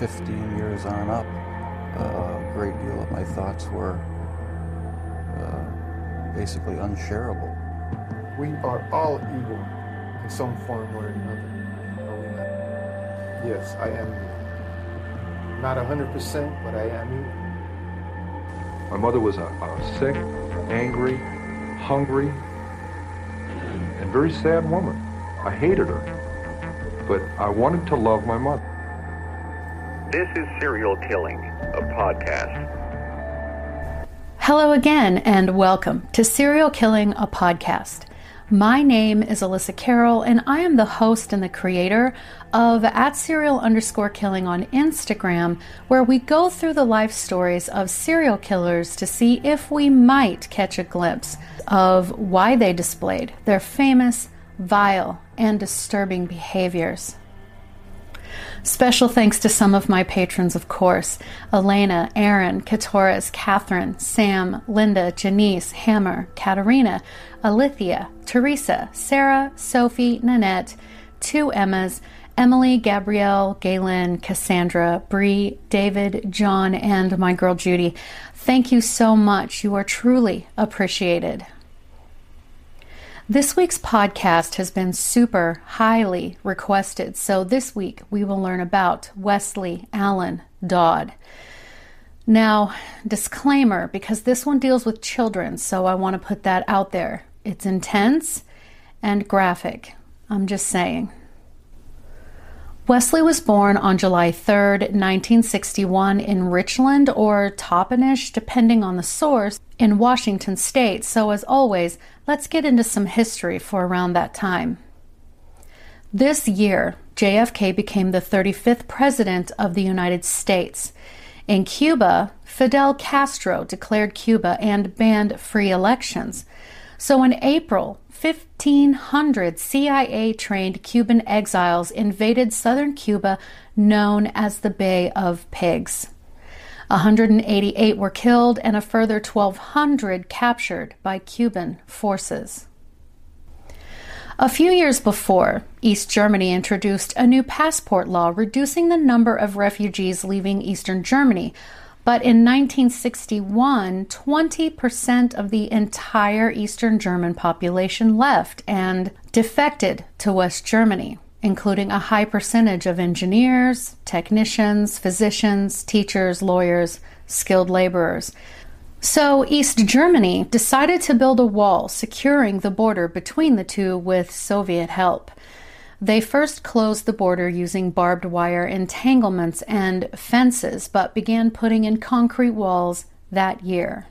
15 years on up, uh, a great deal of my thoughts were uh, basically unshareable. We are all evil in some form or another. are we not? Yes, I am evil. Not 100%, but I am evil. My mother was a, a sick, angry, hungry, and, and very sad woman. I hated her, but I wanted to love my mother. This is Serial Killing, a podcast. Hello again, and welcome to Serial Killing, a podcast. My name is Alyssa Carroll, and I am the host and the creator of at serial underscore killing on Instagram, where we go through the life stories of serial killers to see if we might catch a glimpse of why they displayed their famous, vile, and disturbing behaviors. Special thanks to some of my patrons, of course Elena, Aaron, Katoris, Catherine, Sam, Linda, Janice, Hammer, Katarina, Alithia, Teresa, Sarah, Sophie, Nanette, two Emmas, Emily, Gabrielle, Galen, Cassandra, Bree, David, John, and my girl Judy. Thank you so much. You are truly appreciated. This week's podcast has been super highly requested, so this week we will learn about Wesley Allen Dodd. Now, disclaimer because this one deals with children, so I want to put that out there. It's intense and graphic. I'm just saying. Wesley was born on July 3rd, 1961, in Richland or Toppenish, depending on the source, in Washington state. So, as always, let's get into some history for around that time. This year, JFK became the 35th President of the United States. In Cuba, Fidel Castro declared Cuba and banned free elections. So in April, 1,500 CIA trained Cuban exiles invaded southern Cuba, known as the Bay of Pigs. 188 were killed and a further 1,200 captured by Cuban forces. A few years before, East Germany introduced a new passport law reducing the number of refugees leaving Eastern Germany, but in 1961, 20% of the entire Eastern German population left and defected to West Germany, including a high percentage of engineers, technicians, physicians, teachers, lawyers, skilled laborers. So, East Germany decided to build a wall securing the border between the two with Soviet help. They first closed the border using barbed wire entanglements and fences, but began putting in concrete walls that year.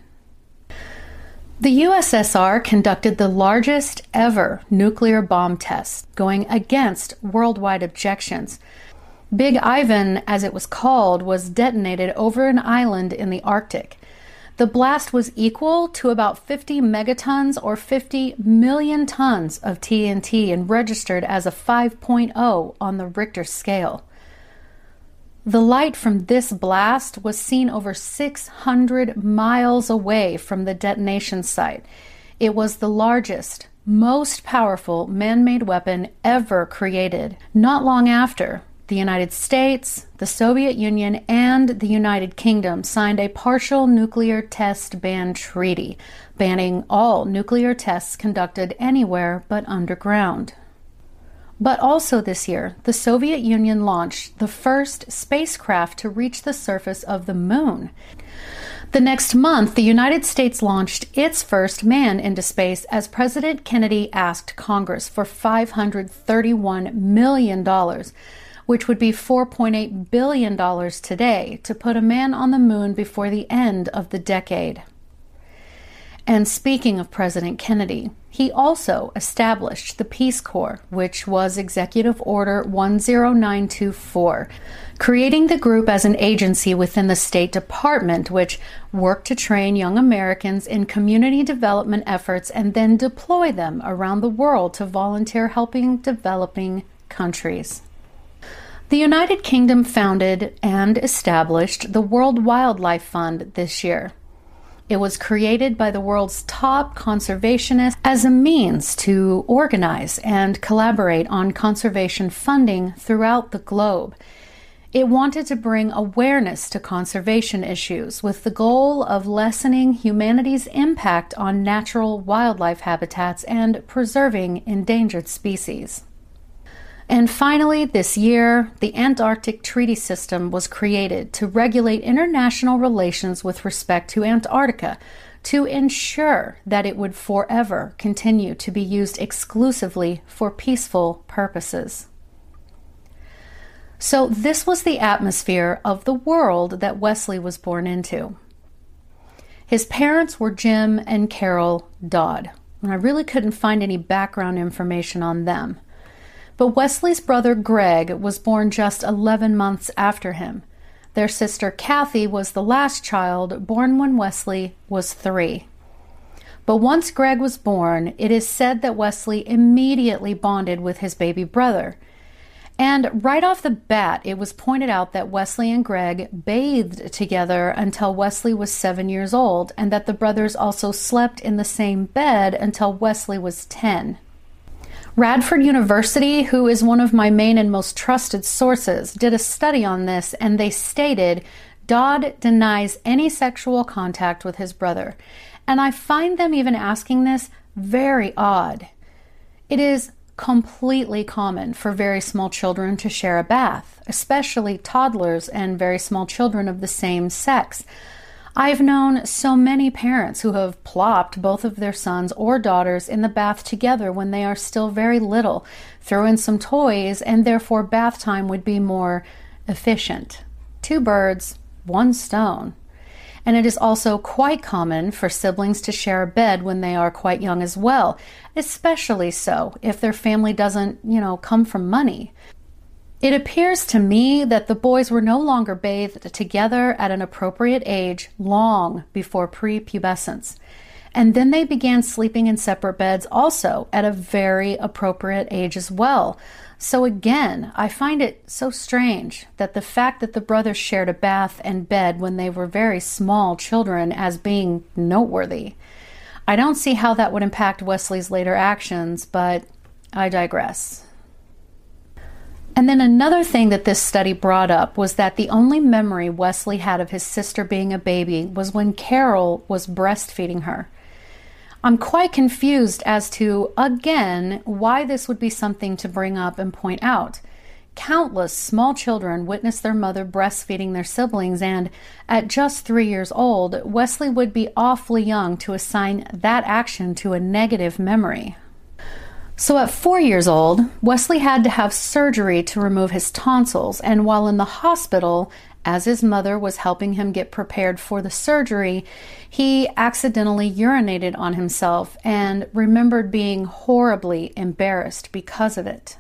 The USSR conducted the largest ever nuclear bomb test, going against worldwide objections. Big Ivan, as it was called, was detonated over an island in the Arctic. The blast was equal to about 50 megatons or 50 million tons of TNT and registered as a 5.0 on the Richter scale. The light from this blast was seen over 600 miles away from the detonation site. It was the largest, most powerful man made weapon ever created. Not long after, the United States, the Soviet Union, and the United Kingdom signed a partial nuclear test ban treaty, banning all nuclear tests conducted anywhere but underground. But also this year, the Soviet Union launched the first spacecraft to reach the surface of the moon. The next month, the United States launched its first man into space as President Kennedy asked Congress for $531 million which would be $4.8 billion today, to put a man on the moon before the end of the decade. And speaking of President Kennedy, He also established the Peace Corps, which was Executive Order 10924, creating the group as an agency within the State Department, which worked to train young Americans in community development efforts and then deploy them around the world to volunteer helping developing countries. The United Kingdom founded and established the World Wildlife Fund this year. It was created by the world's top conservationists as a means to organize and collaborate on conservation funding throughout the globe. It wanted to bring awareness to conservation issues with the goal of lessening humanity's impact on natural wildlife habitats and preserving endangered species. And finally, this year, the Antarctic Treaty System was created to regulate international relations with respect to Antarctica to ensure that it would forever continue to be used exclusively for peaceful purposes. So, this was the atmosphere of the world that Wesley was born into. His parents were Jim and Carol Dodd, and I really couldn't find any background information on them. But Wesley's brother Greg was born just 11 months after him. Their sister Kathy was the last child, born when Wesley was three. But once Greg was born, it is said that Wesley immediately bonded with his baby brother. And right off the bat, it was pointed out that Wesley and Greg bathed together until Wesley was seven years old, and that the brothers also slept in the same bed until Wesley was 10. Radford University, who is one of my main and most trusted sources, did a study on this and they stated Dodd denies any sexual contact with his brother. And I find them even asking this very odd. It is completely common for very small children to share a bath, especially toddlers and very small children of the same sex. I've known so many parents who have plopped both of their sons or daughters in the bath together when they are still very little, throw in some toys, and therefore bath time would be more efficient. Two birds, one stone. And it is also quite common for siblings to share a bed when they are quite young as well, especially so if their family doesn't, you know, come from money. It appears to me that the boys were no longer bathed together at an appropriate age long before prepubescence. And then they began sleeping in separate beds also at a very appropriate age as well. So again, I find it so strange that the fact that the brothers shared a bath and bed when they were very small children as being noteworthy. I don't see how that would impact Wesley's later actions, but I digress. And then another thing that this study brought up was that the only memory Wesley had of his sister being a baby was when Carol was breastfeeding her. I'm quite confused as to, again, why this would be something to bring up and point out. Countless small children witness their mother breastfeeding their siblings, and at just three years old, Wesley would be awfully young to assign that action to a negative memory. So at four years old, Wesley had to have surgery to remove his tonsils, and while in the hospital, as his mother was helping him get prepared for the surgery, he accidentally urinated on himself and remembered being horribly embarrassed because of it.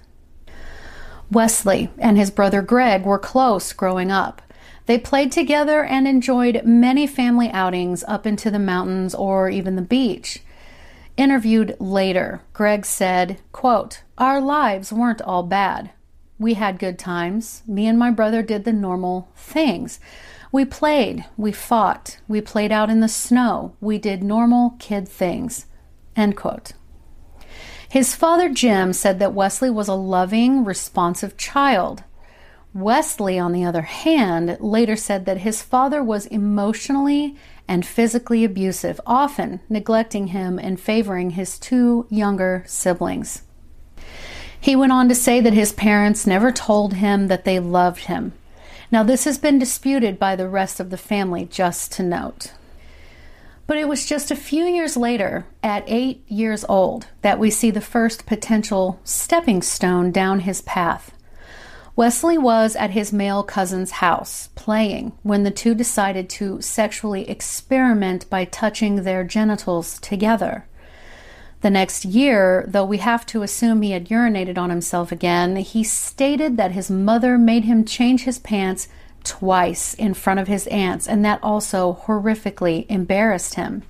Wesley and his brother Greg were close growing up. They played together and enjoyed many family outings up into the mountains or even the beach. Interviewed later, Greg said, quote, Our lives weren't all bad. We had good times. Me and my brother did the normal things. We played, we fought, we played out in the snow, we did normal kid things. End quote. His father, Jim, said that Wesley was a loving, responsive child. Wesley, on the other hand, later said that his father was emotionally and physically abusive, often neglecting him and favoring his two younger siblings. He went on to say that his parents never told him that they loved him. Now, this has been disputed by the rest of the family, just to note. But it was just a few years later, at eight years old, that we see the first potential stepping stone down his path. Wesley was at his male cousin's house playing when the two decided to sexually experiment by touching their genitals together. The next year, though we have to assume he had urinated on himself again, he stated that his mother made him change his pants twice in front of his aunts, and that also horrifically embarrassed him.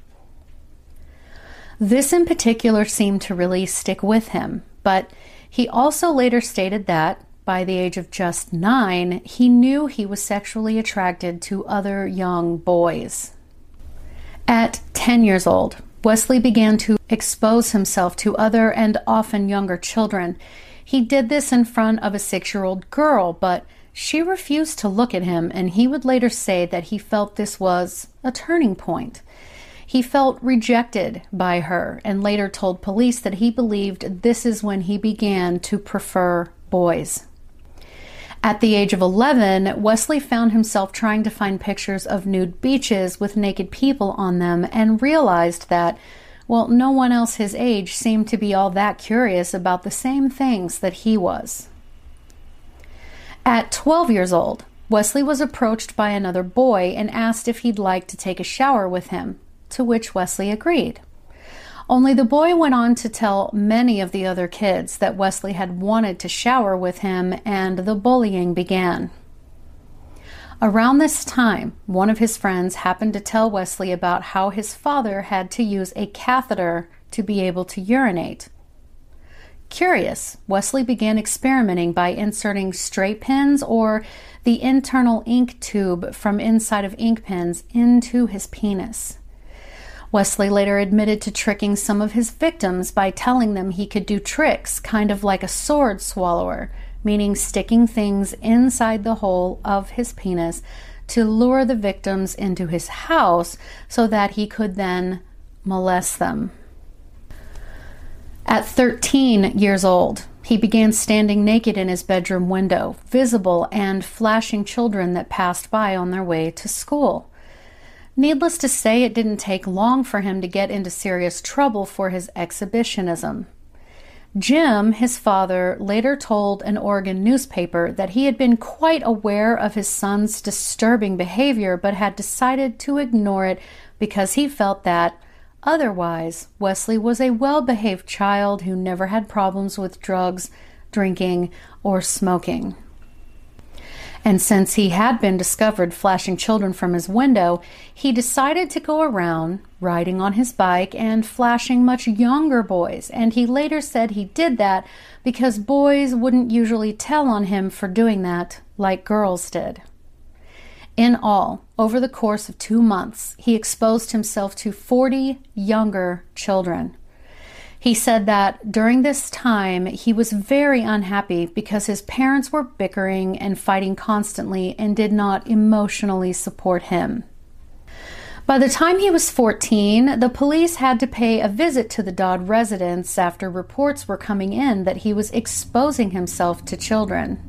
This in particular seemed to really stick with him, but he also later stated that, by the age of just nine, he knew he was sexually attracted to other young boys. At 10 years old, Wesley began to expose himself to other and often younger children. He did this in front of a six year old girl, but she refused to look at him, and he would later say that he felt this was a turning point. He felt rejected by her and later told police that he believed this is when he began to prefer boys. At the age of 11, Wesley found himself trying to find pictures of nude beaches with naked people on them and realized that, well, no one else his age seemed to be all that curious about the same things that he was. At 12 years old, Wesley was approached by another boy and asked if he'd like to take a shower with him, to which Wesley agreed. Only the boy went on to tell many of the other kids that Wesley had wanted to shower with him, and the bullying began. Around this time, one of his friends happened to tell Wesley about how his father had to use a catheter to be able to urinate. Curious, Wesley began experimenting by inserting straight pins or the internal ink tube from inside of ink pens into his penis. Wesley later admitted to tricking some of his victims by telling them he could do tricks, kind of like a sword swallower, meaning sticking things inside the hole of his penis to lure the victims into his house so that he could then molest them. At 13 years old, he began standing naked in his bedroom window, visible and flashing children that passed by on their way to school. Needless to say, it didn't take long for him to get into serious trouble for his exhibitionism. Jim, his father, later told an Oregon newspaper that he had been quite aware of his son's disturbing behavior but had decided to ignore it because he felt that, otherwise, Wesley was a well behaved child who never had problems with drugs, drinking, or smoking. And since he had been discovered flashing children from his window, he decided to go around riding on his bike and flashing much younger boys. And he later said he did that because boys wouldn't usually tell on him for doing that like girls did. In all, over the course of two months, he exposed himself to 40 younger children. He said that during this time he was very unhappy because his parents were bickering and fighting constantly and did not emotionally support him. By the time he was 14, the police had to pay a visit to the Dodd residence after reports were coming in that he was exposing himself to children.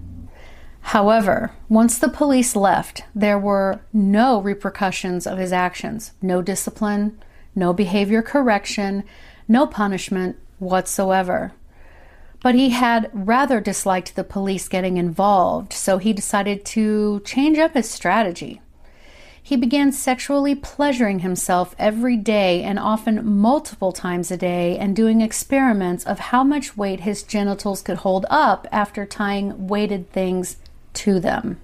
However, once the police left, there were no repercussions of his actions no discipline, no behavior correction, no punishment whatsoever. But he had rather disliked the police getting involved, so he decided to change up his strategy. He began sexually pleasuring himself every day and often multiple times a day and doing experiments of how much weight his genitals could hold up after tying weighted things to them.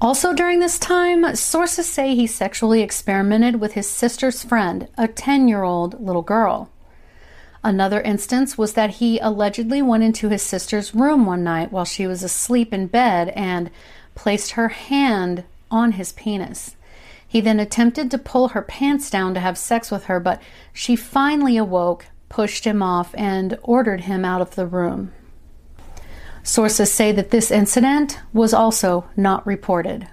Also, during this time, sources say he sexually experimented with his sister's friend, a 10 year old little girl. Another instance was that he allegedly went into his sister's room one night while she was asleep in bed and placed her hand on his penis. He then attempted to pull her pants down to have sex with her, but she finally awoke, pushed him off, and ordered him out of the room. Sources say that this incident was also not reported.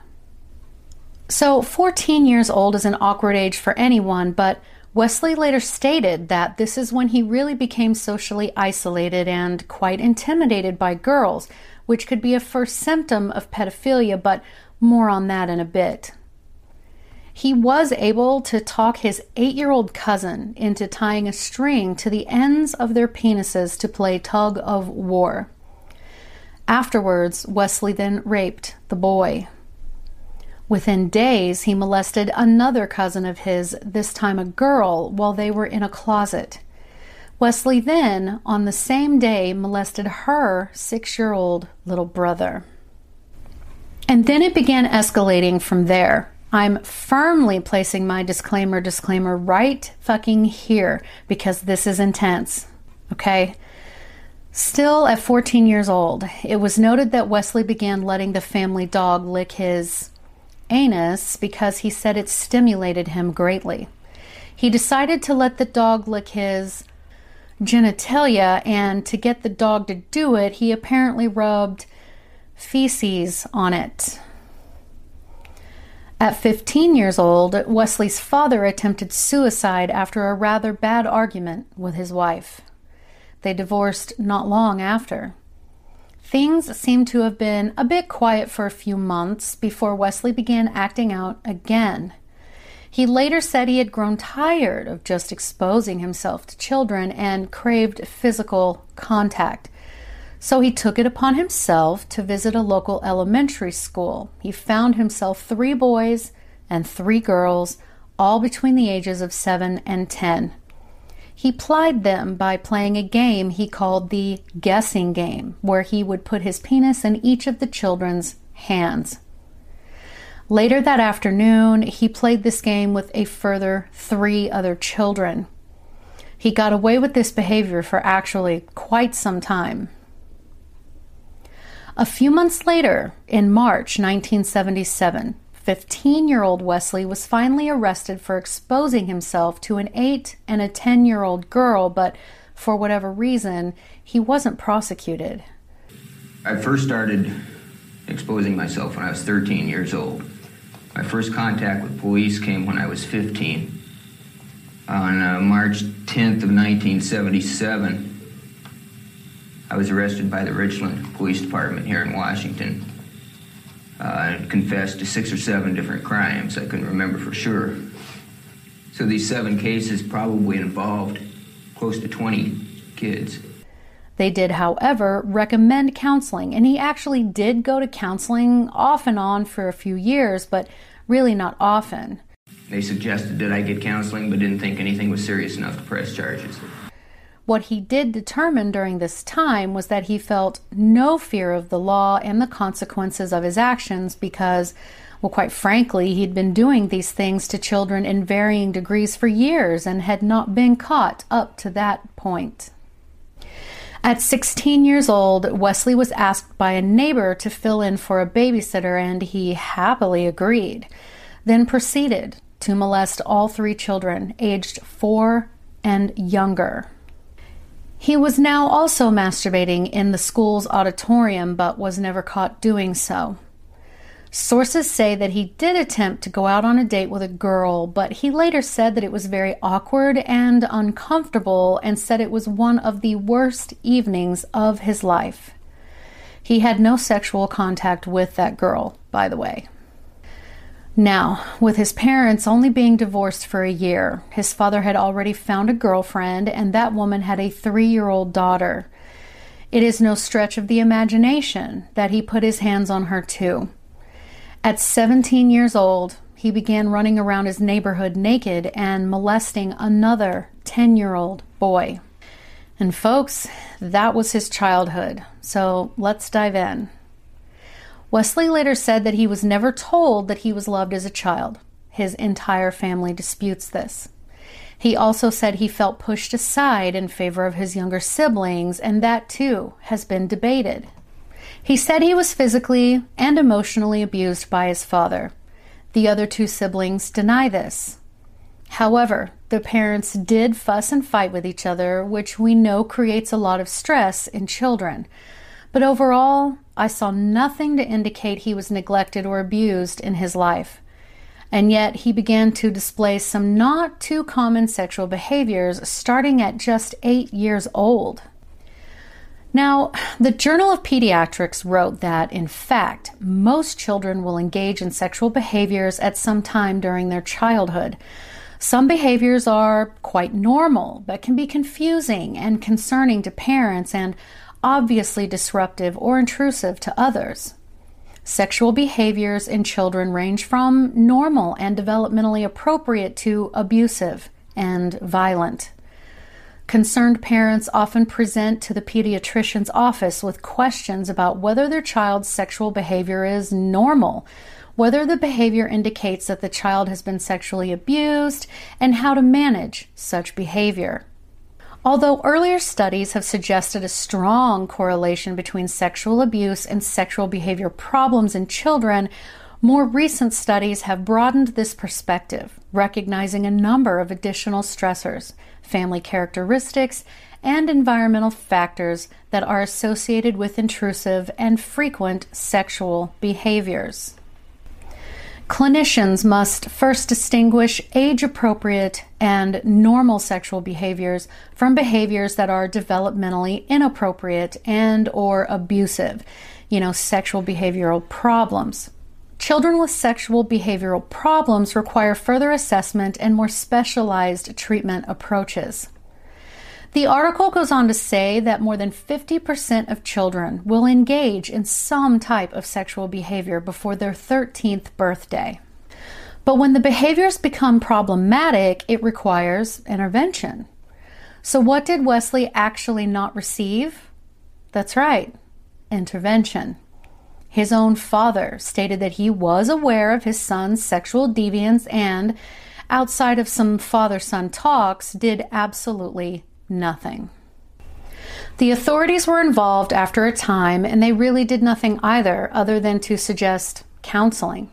So, 14 years old is an awkward age for anyone, but Wesley later stated that this is when he really became socially isolated and quite intimidated by girls, which could be a first symptom of pedophilia, but more on that in a bit. He was able to talk his eight year old cousin into tying a string to the ends of their penises to play tug of war. Afterwards, Wesley then raped the boy. Within days, he molested another cousin of his, this time a girl, while they were in a closet. Wesley then, on the same day, molested her six year old little brother. And then it began escalating from there. I'm firmly placing my disclaimer disclaimer right fucking here because this is intense. Okay? Still at 14 years old, it was noted that Wesley began letting the family dog lick his anus because he said it stimulated him greatly. He decided to let the dog lick his genitalia, and to get the dog to do it, he apparently rubbed feces on it. At 15 years old, Wesley's father attempted suicide after a rather bad argument with his wife. They divorced not long after. Things seemed to have been a bit quiet for a few months before Wesley began acting out again. He later said he had grown tired of just exposing himself to children and craved physical contact. So he took it upon himself to visit a local elementary school. He found himself three boys and three girls, all between the ages of seven and ten. He plied them by playing a game he called the guessing game, where he would put his penis in each of the children's hands. Later that afternoon, he played this game with a further three other children. He got away with this behavior for actually quite some time. A few months later, in March 1977, 15 year old Wesley was finally arrested for exposing himself to an 8 and a 10 year old girl, but for whatever reason, he wasn't prosecuted. I first started exposing myself when I was 13 years old. My first contact with police came when I was 15. On uh, March 10th of 1977, I was arrested by the Richland Police Department here in Washington. Uh, confessed to six or seven different crimes. I couldn't remember for sure. So these seven cases probably involved close to 20 kids. They did, however, recommend counseling, and he actually did go to counseling off and on for a few years, but really not often. They suggested that I get counseling, but didn't think anything was serious enough to press charges. What he did determine during this time was that he felt no fear of the law and the consequences of his actions because, well, quite frankly, he'd been doing these things to children in varying degrees for years and had not been caught up to that point. At 16 years old, Wesley was asked by a neighbor to fill in for a babysitter, and he happily agreed, then proceeded to molest all three children, aged four and younger. He was now also masturbating in the school's auditorium, but was never caught doing so. Sources say that he did attempt to go out on a date with a girl, but he later said that it was very awkward and uncomfortable and said it was one of the worst evenings of his life. He had no sexual contact with that girl, by the way. Now, with his parents only being divorced for a year, his father had already found a girlfriend, and that woman had a three year old daughter. It is no stretch of the imagination that he put his hands on her too. At 17 years old, he began running around his neighborhood naked and molesting another 10 year old boy. And folks, that was his childhood. So let's dive in. Wesley later said that he was never told that he was loved as a child. His entire family disputes this. He also said he felt pushed aside in favor of his younger siblings, and that too has been debated. He said he was physically and emotionally abused by his father. The other two siblings deny this. However, the parents did fuss and fight with each other, which we know creates a lot of stress in children. But overall, I saw nothing to indicate he was neglected or abused in his life. And yet, he began to display some not too common sexual behaviors starting at just eight years old. Now, the Journal of Pediatrics wrote that, in fact, most children will engage in sexual behaviors at some time during their childhood. Some behaviors are quite normal, but can be confusing and concerning to parents and obviously disruptive or intrusive to others. Sexual behaviors in children range from normal and developmentally appropriate to abusive and violent. Concerned parents often present to the pediatrician's office with questions about whether their child's sexual behavior is normal, whether the behavior indicates that the child has been sexually abused, and how to manage such behavior. Although earlier studies have suggested a strong correlation between sexual abuse and sexual behavior problems in children, more recent studies have broadened this perspective, recognizing a number of additional stressors, family characteristics, and environmental factors that are associated with intrusive and frequent sexual behaviors. Clinicians must first distinguish age appropriate and normal sexual behaviors from behaviors that are developmentally inappropriate and or abusive, you know, sexual behavioral problems. Children with sexual behavioral problems require further assessment and more specialized treatment approaches. The article goes on to say that more than 50% of children will engage in some type of sexual behavior before their 13th birthday. But when the behaviors become problematic, it requires intervention. So, what did Wesley actually not receive? That's right, intervention. His own father stated that he was aware of his son's sexual deviance and, outside of some father son talks, did absolutely nothing. The authorities were involved after a time and they really did nothing either, other than to suggest counseling.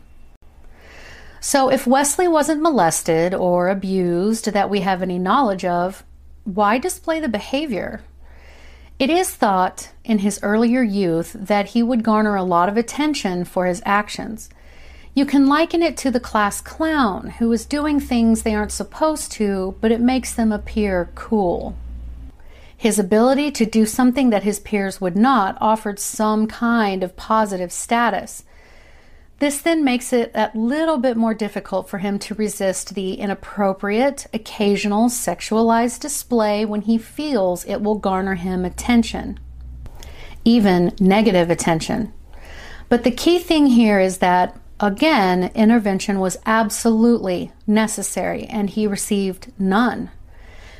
So, if Wesley wasn't molested or abused that we have any knowledge of, why display the behavior? It is thought in his earlier youth that he would garner a lot of attention for his actions. You can liken it to the class clown who is doing things they aren't supposed to, but it makes them appear cool. His ability to do something that his peers would not offered some kind of positive status. This then makes it a little bit more difficult for him to resist the inappropriate, occasional sexualized display when he feels it will garner him attention, even negative attention. But the key thing here is that, again, intervention was absolutely necessary and he received none.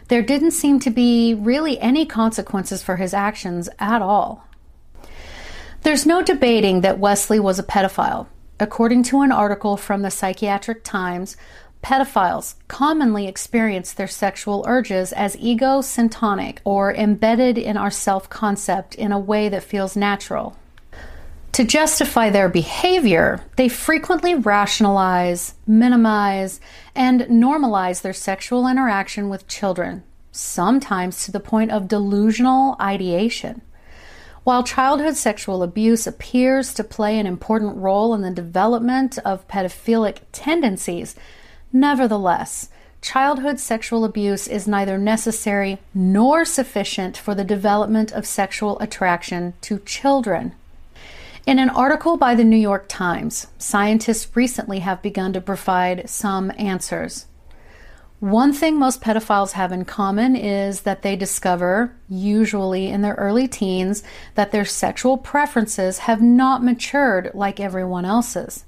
There didn't seem to be really any consequences for his actions at all. There's no debating that Wesley was a pedophile. According to an article from the Psychiatric Times, pedophiles commonly experience their sexual urges as ego syntonic or embedded in our self concept in a way that feels natural. To justify their behavior, they frequently rationalize, minimize, and normalize their sexual interaction with children, sometimes to the point of delusional ideation. While childhood sexual abuse appears to play an important role in the development of pedophilic tendencies, nevertheless, childhood sexual abuse is neither necessary nor sufficient for the development of sexual attraction to children. In an article by the New York Times, scientists recently have begun to provide some answers. One thing most pedophiles have in common is that they discover, usually in their early teens, that their sexual preferences have not matured like everyone else's.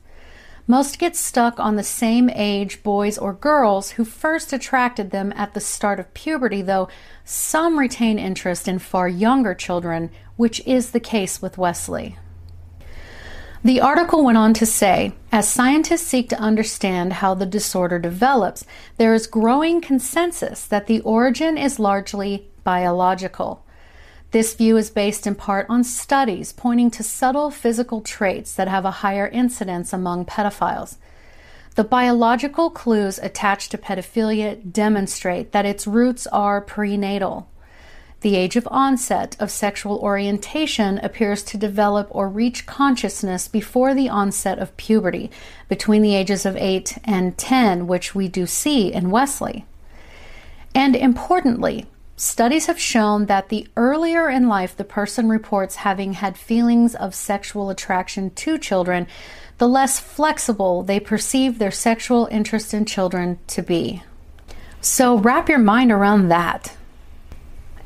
Most get stuck on the same age boys or girls who first attracted them at the start of puberty, though some retain interest in far younger children, which is the case with Wesley. The article went on to say as scientists seek to understand how the disorder develops, there is growing consensus that the origin is largely biological. This view is based in part on studies pointing to subtle physical traits that have a higher incidence among pedophiles. The biological clues attached to pedophilia demonstrate that its roots are prenatal. The age of onset of sexual orientation appears to develop or reach consciousness before the onset of puberty, between the ages of 8 and 10, which we do see in Wesley. And importantly, studies have shown that the earlier in life the person reports having had feelings of sexual attraction to children, the less flexible they perceive their sexual interest in children to be. So wrap your mind around that.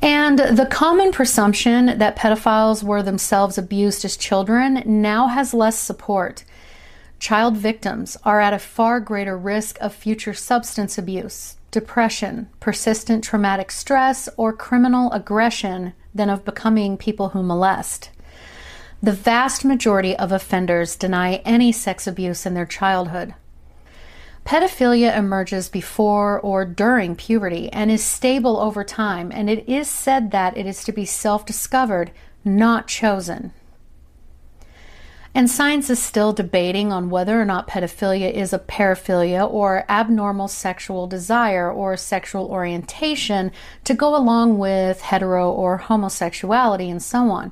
And the common presumption that pedophiles were themselves abused as children now has less support. Child victims are at a far greater risk of future substance abuse, depression, persistent traumatic stress, or criminal aggression than of becoming people who molest. The vast majority of offenders deny any sex abuse in their childhood. Pedophilia emerges before or during puberty and is stable over time, and it is said that it is to be self discovered, not chosen. And science is still debating on whether or not pedophilia is a paraphilia or abnormal sexual desire or sexual orientation to go along with hetero or homosexuality and so on.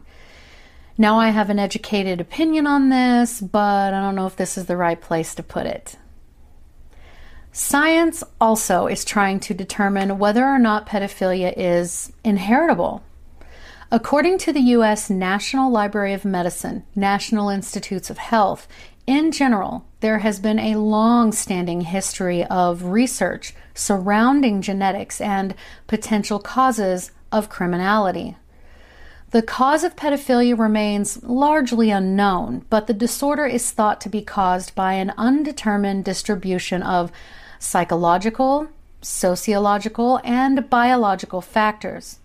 Now, I have an educated opinion on this, but I don't know if this is the right place to put it. Science also is trying to determine whether or not pedophilia is inheritable. According to the U.S. National Library of Medicine, National Institutes of Health, in general, there has been a long standing history of research surrounding genetics and potential causes of criminality. The cause of pedophilia remains largely unknown, but the disorder is thought to be caused by an undetermined distribution of psychological, sociological, and biological factors.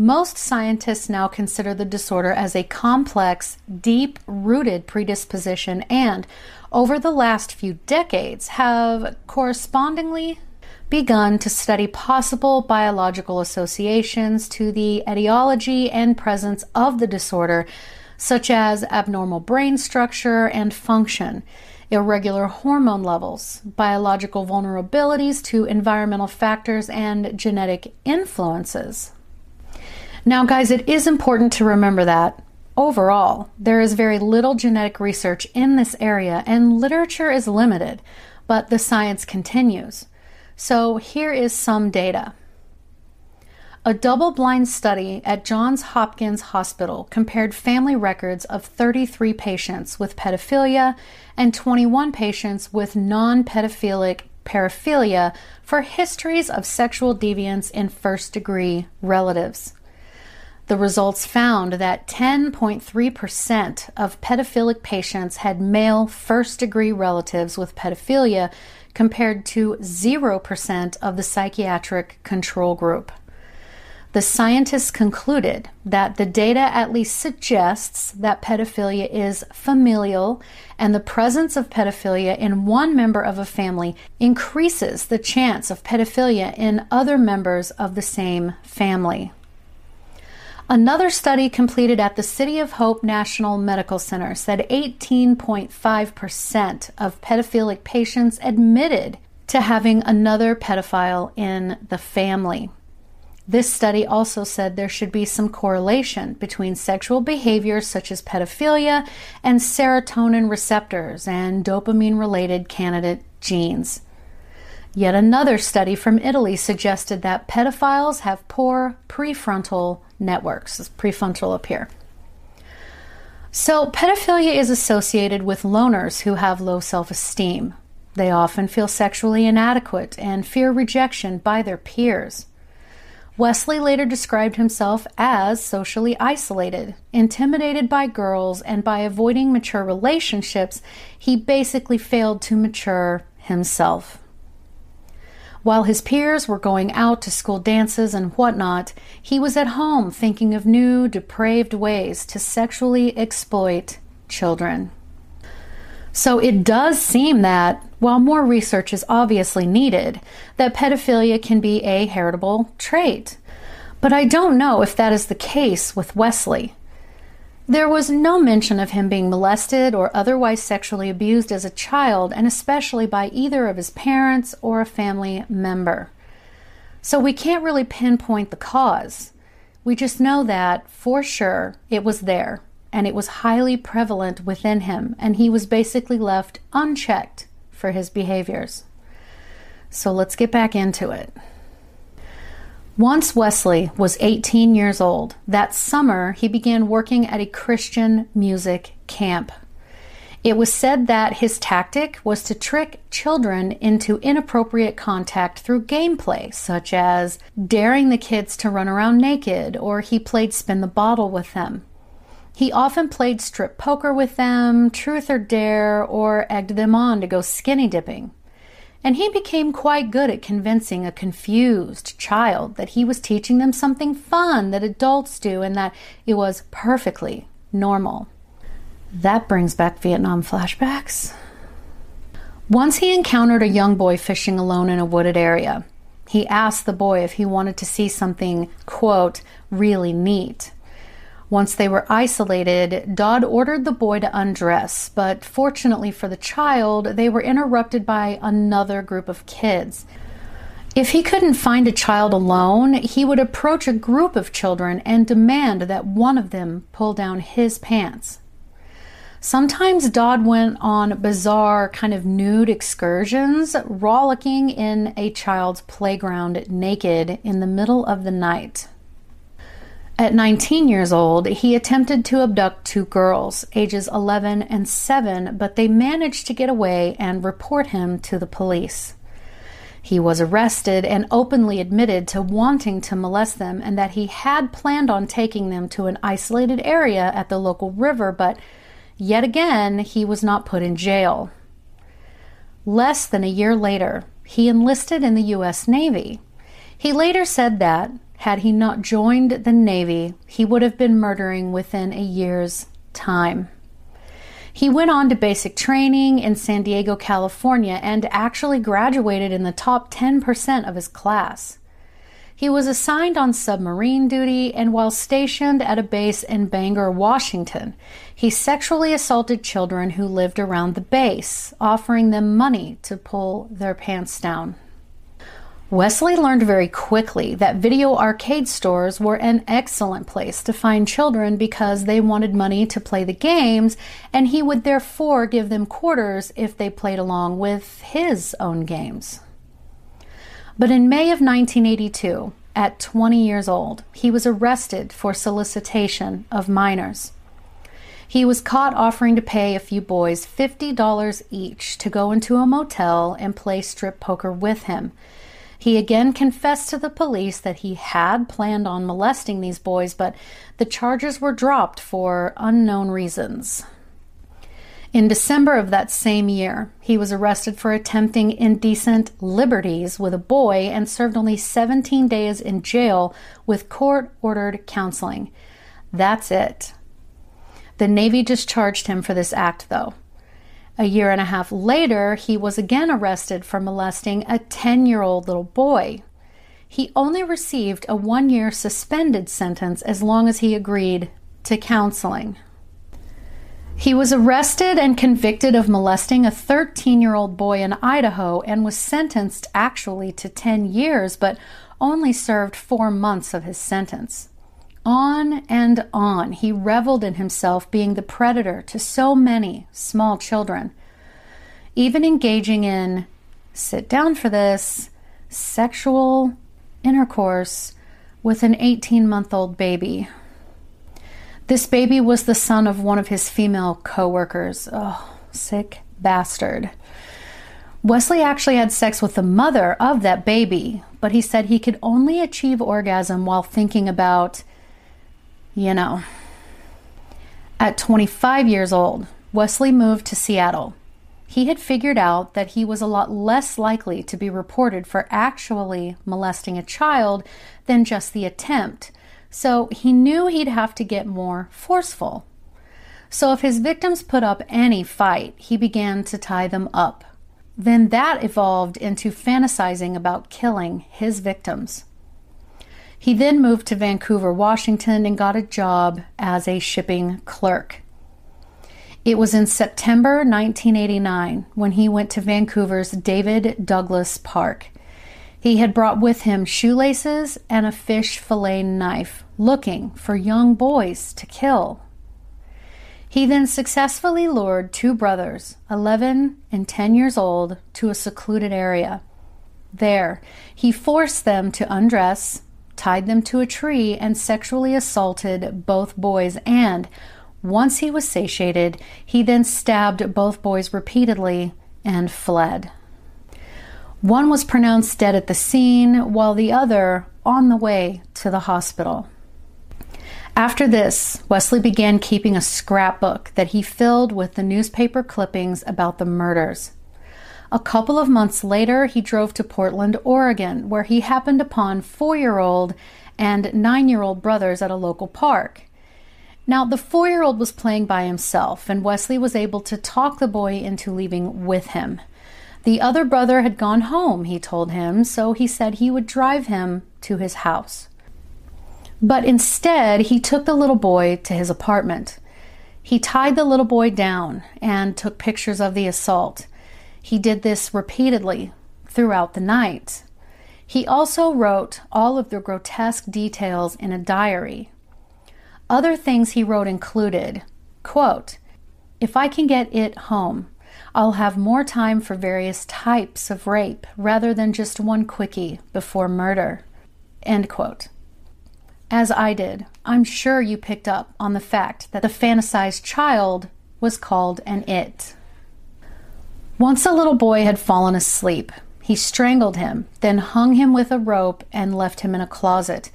Most scientists now consider the disorder as a complex, deep rooted predisposition and, over the last few decades, have correspondingly begun to study possible biological associations to the etiology and presence of the disorder, such as abnormal brain structure and function, irregular hormone levels, biological vulnerabilities to environmental factors, and genetic influences. Now, guys, it is important to remember that overall, there is very little genetic research in this area and literature is limited, but the science continues. So, here is some data. A double blind study at Johns Hopkins Hospital compared family records of 33 patients with pedophilia and 21 patients with non pedophilic paraphilia for histories of sexual deviance in first degree relatives. The results found that 10.3% of pedophilic patients had male first degree relatives with pedophilia compared to 0% of the psychiatric control group. The scientists concluded that the data at least suggests that pedophilia is familial, and the presence of pedophilia in one member of a family increases the chance of pedophilia in other members of the same family. Another study completed at the City of Hope National Medical Center said 18.5% of pedophilic patients admitted to having another pedophile in the family. This study also said there should be some correlation between sexual behaviors such as pedophilia and serotonin receptors and dopamine related candidate genes. Yet another study from Italy suggested that pedophiles have poor prefrontal networks. Prefrontal up here. So, pedophilia is associated with loners who have low self esteem. They often feel sexually inadequate and fear rejection by their peers. Wesley later described himself as socially isolated, intimidated by girls, and by avoiding mature relationships, he basically failed to mature himself. While his peers were going out to school dances and whatnot, he was at home thinking of new, depraved ways to sexually exploit children. So it does seem that, while more research is obviously needed, that pedophilia can be a heritable trait. But I don't know if that is the case with Wesley. There was no mention of him being molested or otherwise sexually abused as a child, and especially by either of his parents or a family member. So we can't really pinpoint the cause. We just know that, for sure, it was there, and it was highly prevalent within him, and he was basically left unchecked for his behaviors. So let's get back into it. Once Wesley was 18 years old, that summer he began working at a Christian music camp. It was said that his tactic was to trick children into inappropriate contact through gameplay, such as daring the kids to run around naked, or he played spin the bottle with them. He often played strip poker with them, truth or dare, or egged them on to go skinny dipping. And he became quite good at convincing a confused child that he was teaching them something fun that adults do and that it was perfectly normal. That brings back Vietnam flashbacks. Once he encountered a young boy fishing alone in a wooded area. He asked the boy if he wanted to see something, quote, really neat. Once they were isolated, Dodd ordered the boy to undress, but fortunately for the child, they were interrupted by another group of kids. If he couldn't find a child alone, he would approach a group of children and demand that one of them pull down his pants. Sometimes Dodd went on bizarre, kind of nude excursions, rollicking in a child's playground naked in the middle of the night. At 19 years old, he attempted to abduct two girls, ages 11 and 7, but they managed to get away and report him to the police. He was arrested and openly admitted to wanting to molest them and that he had planned on taking them to an isolated area at the local river, but yet again, he was not put in jail. Less than a year later, he enlisted in the U.S. Navy. He later said that, had he not joined the Navy, he would have been murdering within a year's time. He went on to basic training in San Diego, California, and actually graduated in the top 10% of his class. He was assigned on submarine duty, and while stationed at a base in Bangor, Washington, he sexually assaulted children who lived around the base, offering them money to pull their pants down. Westley learned very quickly that video arcade stores were an excellent place to find children because they wanted money to play the games, and he would therefore give them quarters if they played along with his own games. But in May of 1982, at 20 years old, he was arrested for solicitation of minors. He was caught offering to pay a few boys $50 each to go into a motel and play strip poker with him he again confessed to the police that he had planned on molesting these boys, but the charges were dropped for unknown reasons. In December of that same year, he was arrested for attempting indecent liberties with a boy and served only 17 days in jail with court ordered counseling. That's it. The Navy discharged him for this act, though. A year and a half later, he was again arrested for molesting a 10 year old little boy. He only received a one year suspended sentence as long as he agreed to counseling. He was arrested and convicted of molesting a 13 year old boy in Idaho and was sentenced actually to 10 years, but only served four months of his sentence. On and on, he reveled in himself being the predator to so many small children, even engaging in, sit down for this, sexual intercourse with an 18 month old baby. This baby was the son of one of his female co workers. Oh, sick bastard. Westley actually had sex with the mother of that baby, but he said he could only achieve orgasm while thinking about you know. At 25 years old, Westley moved to Seattle. He had figured out that he was a lot less likely to be reported for actually molesting a child than just the attempt, so he knew he'd have to get more forceful. So if his victims put up any fight, he began to tie them up. Then that evolved into fantasizing about killing his victims. He then moved to Vancouver, Washington, and got a job as a shipping clerk. It was in September 1989 when he went to Vancouver's David Douglas Park. He had brought with him shoelaces and a fish fillet knife, looking for young boys to kill. He then successfully lured two brothers, 11 and 10 years old, to a secluded area. There, he forced them to undress, tied them to a tree, and sexually assaulted both boys. And once he was satiated, he then stabbed both boys repeatedly and fled. One was pronounced dead at the scene, while the other on the way to the hospital. After this, Westley began keeping a scrapbook that he filled with the newspaper clippings about the murders. A couple of months later, he drove to Portland, Oregon, where he happened upon four year old and nine year old brothers at a local park. Now, the four year old was playing by himself, and Westley was able to talk the boy into leaving with him. The other brother had gone home, he told him, so he said he would drive him to his house. But instead, he took the little boy to his apartment. He tied the little boy down and took pictures of the assault. He did this repeatedly throughout the night. He also wrote all of the grotesque details in a diary. Other things he wrote included quote, If I can get it home, I'll have more time for various types of rape rather than just one quickie before murder. End quote. As I did, I'm sure you picked up on the fact that the fantasized child was called an it. Once a little boy had fallen asleep. He strangled him, then hung him with a rope and left him in a closet,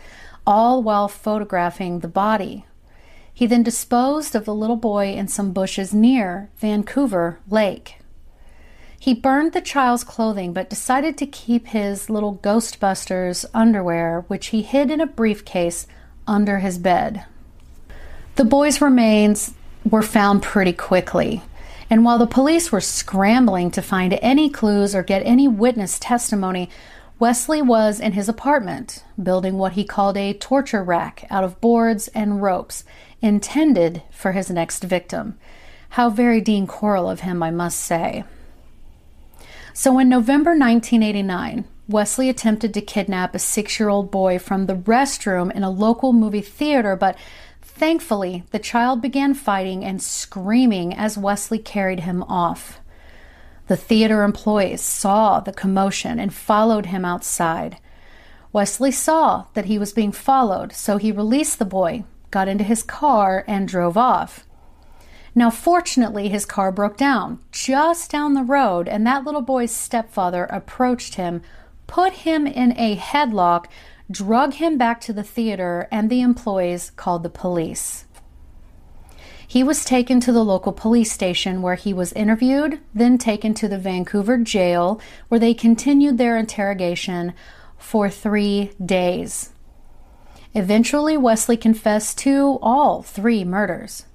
all while photographing the body. He then disposed of the little boy in some bushes near Vancouver Lake. He burned the child's clothing but decided to keep his little Ghostbusters underwear, which he hid in a briefcase under his bed. The boy's remains were found pretty quickly. And while the police were scrambling to find any clues or get any witness testimony, Westley was in his apartment, building what he called a torture rack out of boards and ropes, intended for his next victim. How very Dean Corll of him, I must say. So in November 1989, Westley attempted to kidnap a six year old boy from the restroom in a local movie theater, but Thankfully, the child began fighting and screaming as Westley carried him off. The theater employees saw the commotion and followed him outside. Westley saw that he was being followed, so he released the boy, got into his car, and drove off. Now, fortunately, his car broke down just down the road, and that little boy's stepfather approached him, put him in a headlock, drug him back to the theater, and the employees called the police. He was taken to the local police station where he was interviewed, then taken to the Vancouver jail where they continued their interrogation for three days. Eventually, Westley confessed to all three murders.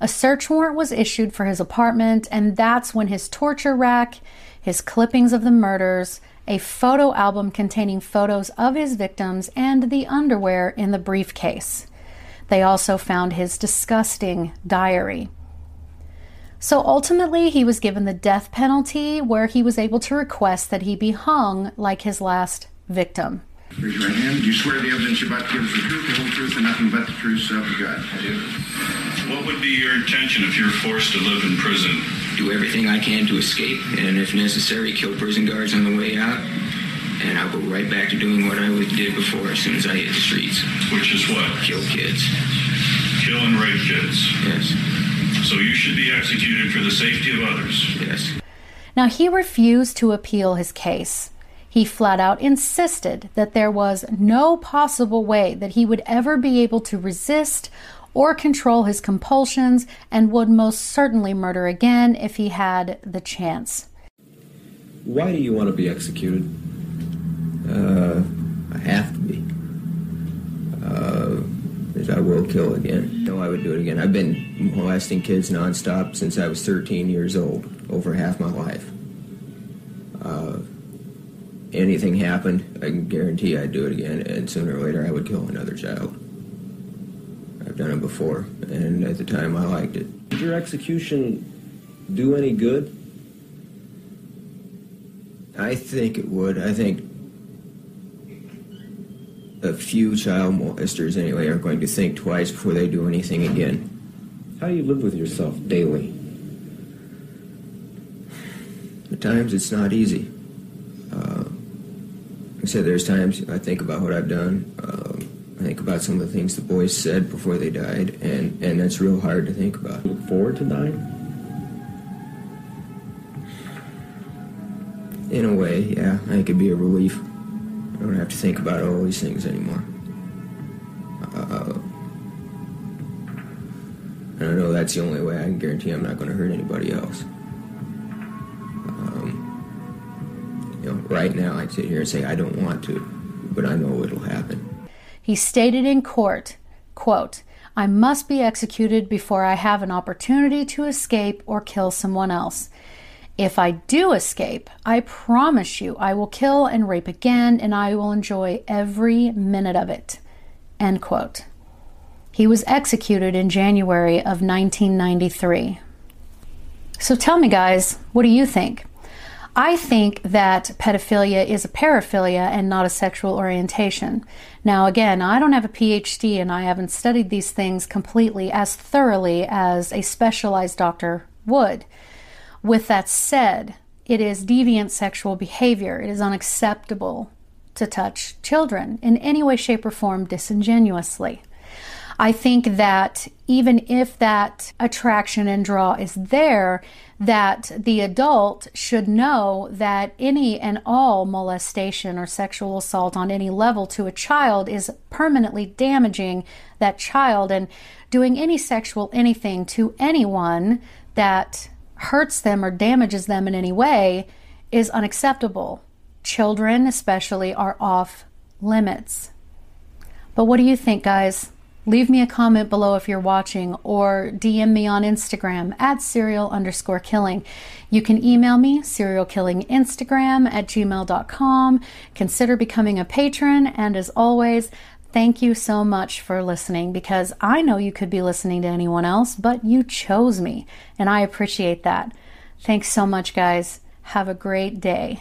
A search warrant was issued for his apartment, and that's when his torture rack, his clippings of the murders, a photo album containing photos of his victims, and the underwear in the briefcase. They also found his disgusting diary. So ultimately, he was given the death penalty, where he was able to request that he be hung like his last victim. Raise your right hand. Do you swear the evidence you're about to give is the truth, the whole truth, and nothing but the truth, so help you God? I do. What would be your intention if you're forced to live in prison? Do everything I can to escape, and if necessary, kill prison guards on the way out. And I'll go right back to doing what I did before as soon as I hit the streets. Which is what? Kill kids. Kill and rape kids. Yes. So you should be executed for the safety of others. Yes. Now, he refused to appeal his case. He flat out insisted that there was no possible way that he would ever be able to resist or control his compulsions and would most certainly murder again if he had the chance. Why do you want to be executed? Uh, I have to be. Uh, I will kill again. No, I would do it again. I've been molesting kids nonstop since I was 13 years old, over half my life. Uh, anything happened, I can guarantee I'd do it again, and sooner or later I would kill another child. Done it before, and at the time I liked it. Did your execution do any good? I think it would. I think a few child molesters, anyway, are going to think twice before they do anything again. How do you live with yourself daily? At times it's not easy. Uh, I said there's times I think about what I've done. I think about some of the things the boys said before they died, and, and that's real hard to think about. Look forward to dying? In a way, yeah. I think it'd be a relief. I don't have to think about all these things anymore. Uh, and I know that's the only way I can guarantee I'm not going to hurt anybody else. Um, you know, Right now, I'd sit here and say, I don't want to, but I know it'll happen. He stated in court, quote, I must be executed before I have an opportunity to escape or kill someone else. If I do escape, I promise you I will kill and rape again and I will enjoy every minute of it. End quote. He was executed in January of 1993. So tell me, guys, what do you think? I think that pedophilia is a paraphilia and not a sexual orientation. Now, again, I don't have a PhD and I haven't studied these things completely as thoroughly as a specialized doctor would. With that said, it is deviant sexual behavior. It is unacceptable to touch children in any way, shape, or form disingenuously. I think that even if that attraction and draw is there, that the adult should know that any and all molestation or sexual assault on any level to a child is permanently damaging that child and doing any sexual anything to anyone that hurts them or damages them in any way is unacceptable. Children, especially, are off limits. But what do you think, guys? Leave me a comment below if you're watching or DM me on Instagram at serial underscore killing. You can email me, serialkillinginstagram at gmail.com. Consider becoming a patron. And as always, thank you so much for listening because I know you could be listening to anyone else, but you chose me. And I appreciate that. Thanks so much, guys. Have a great day.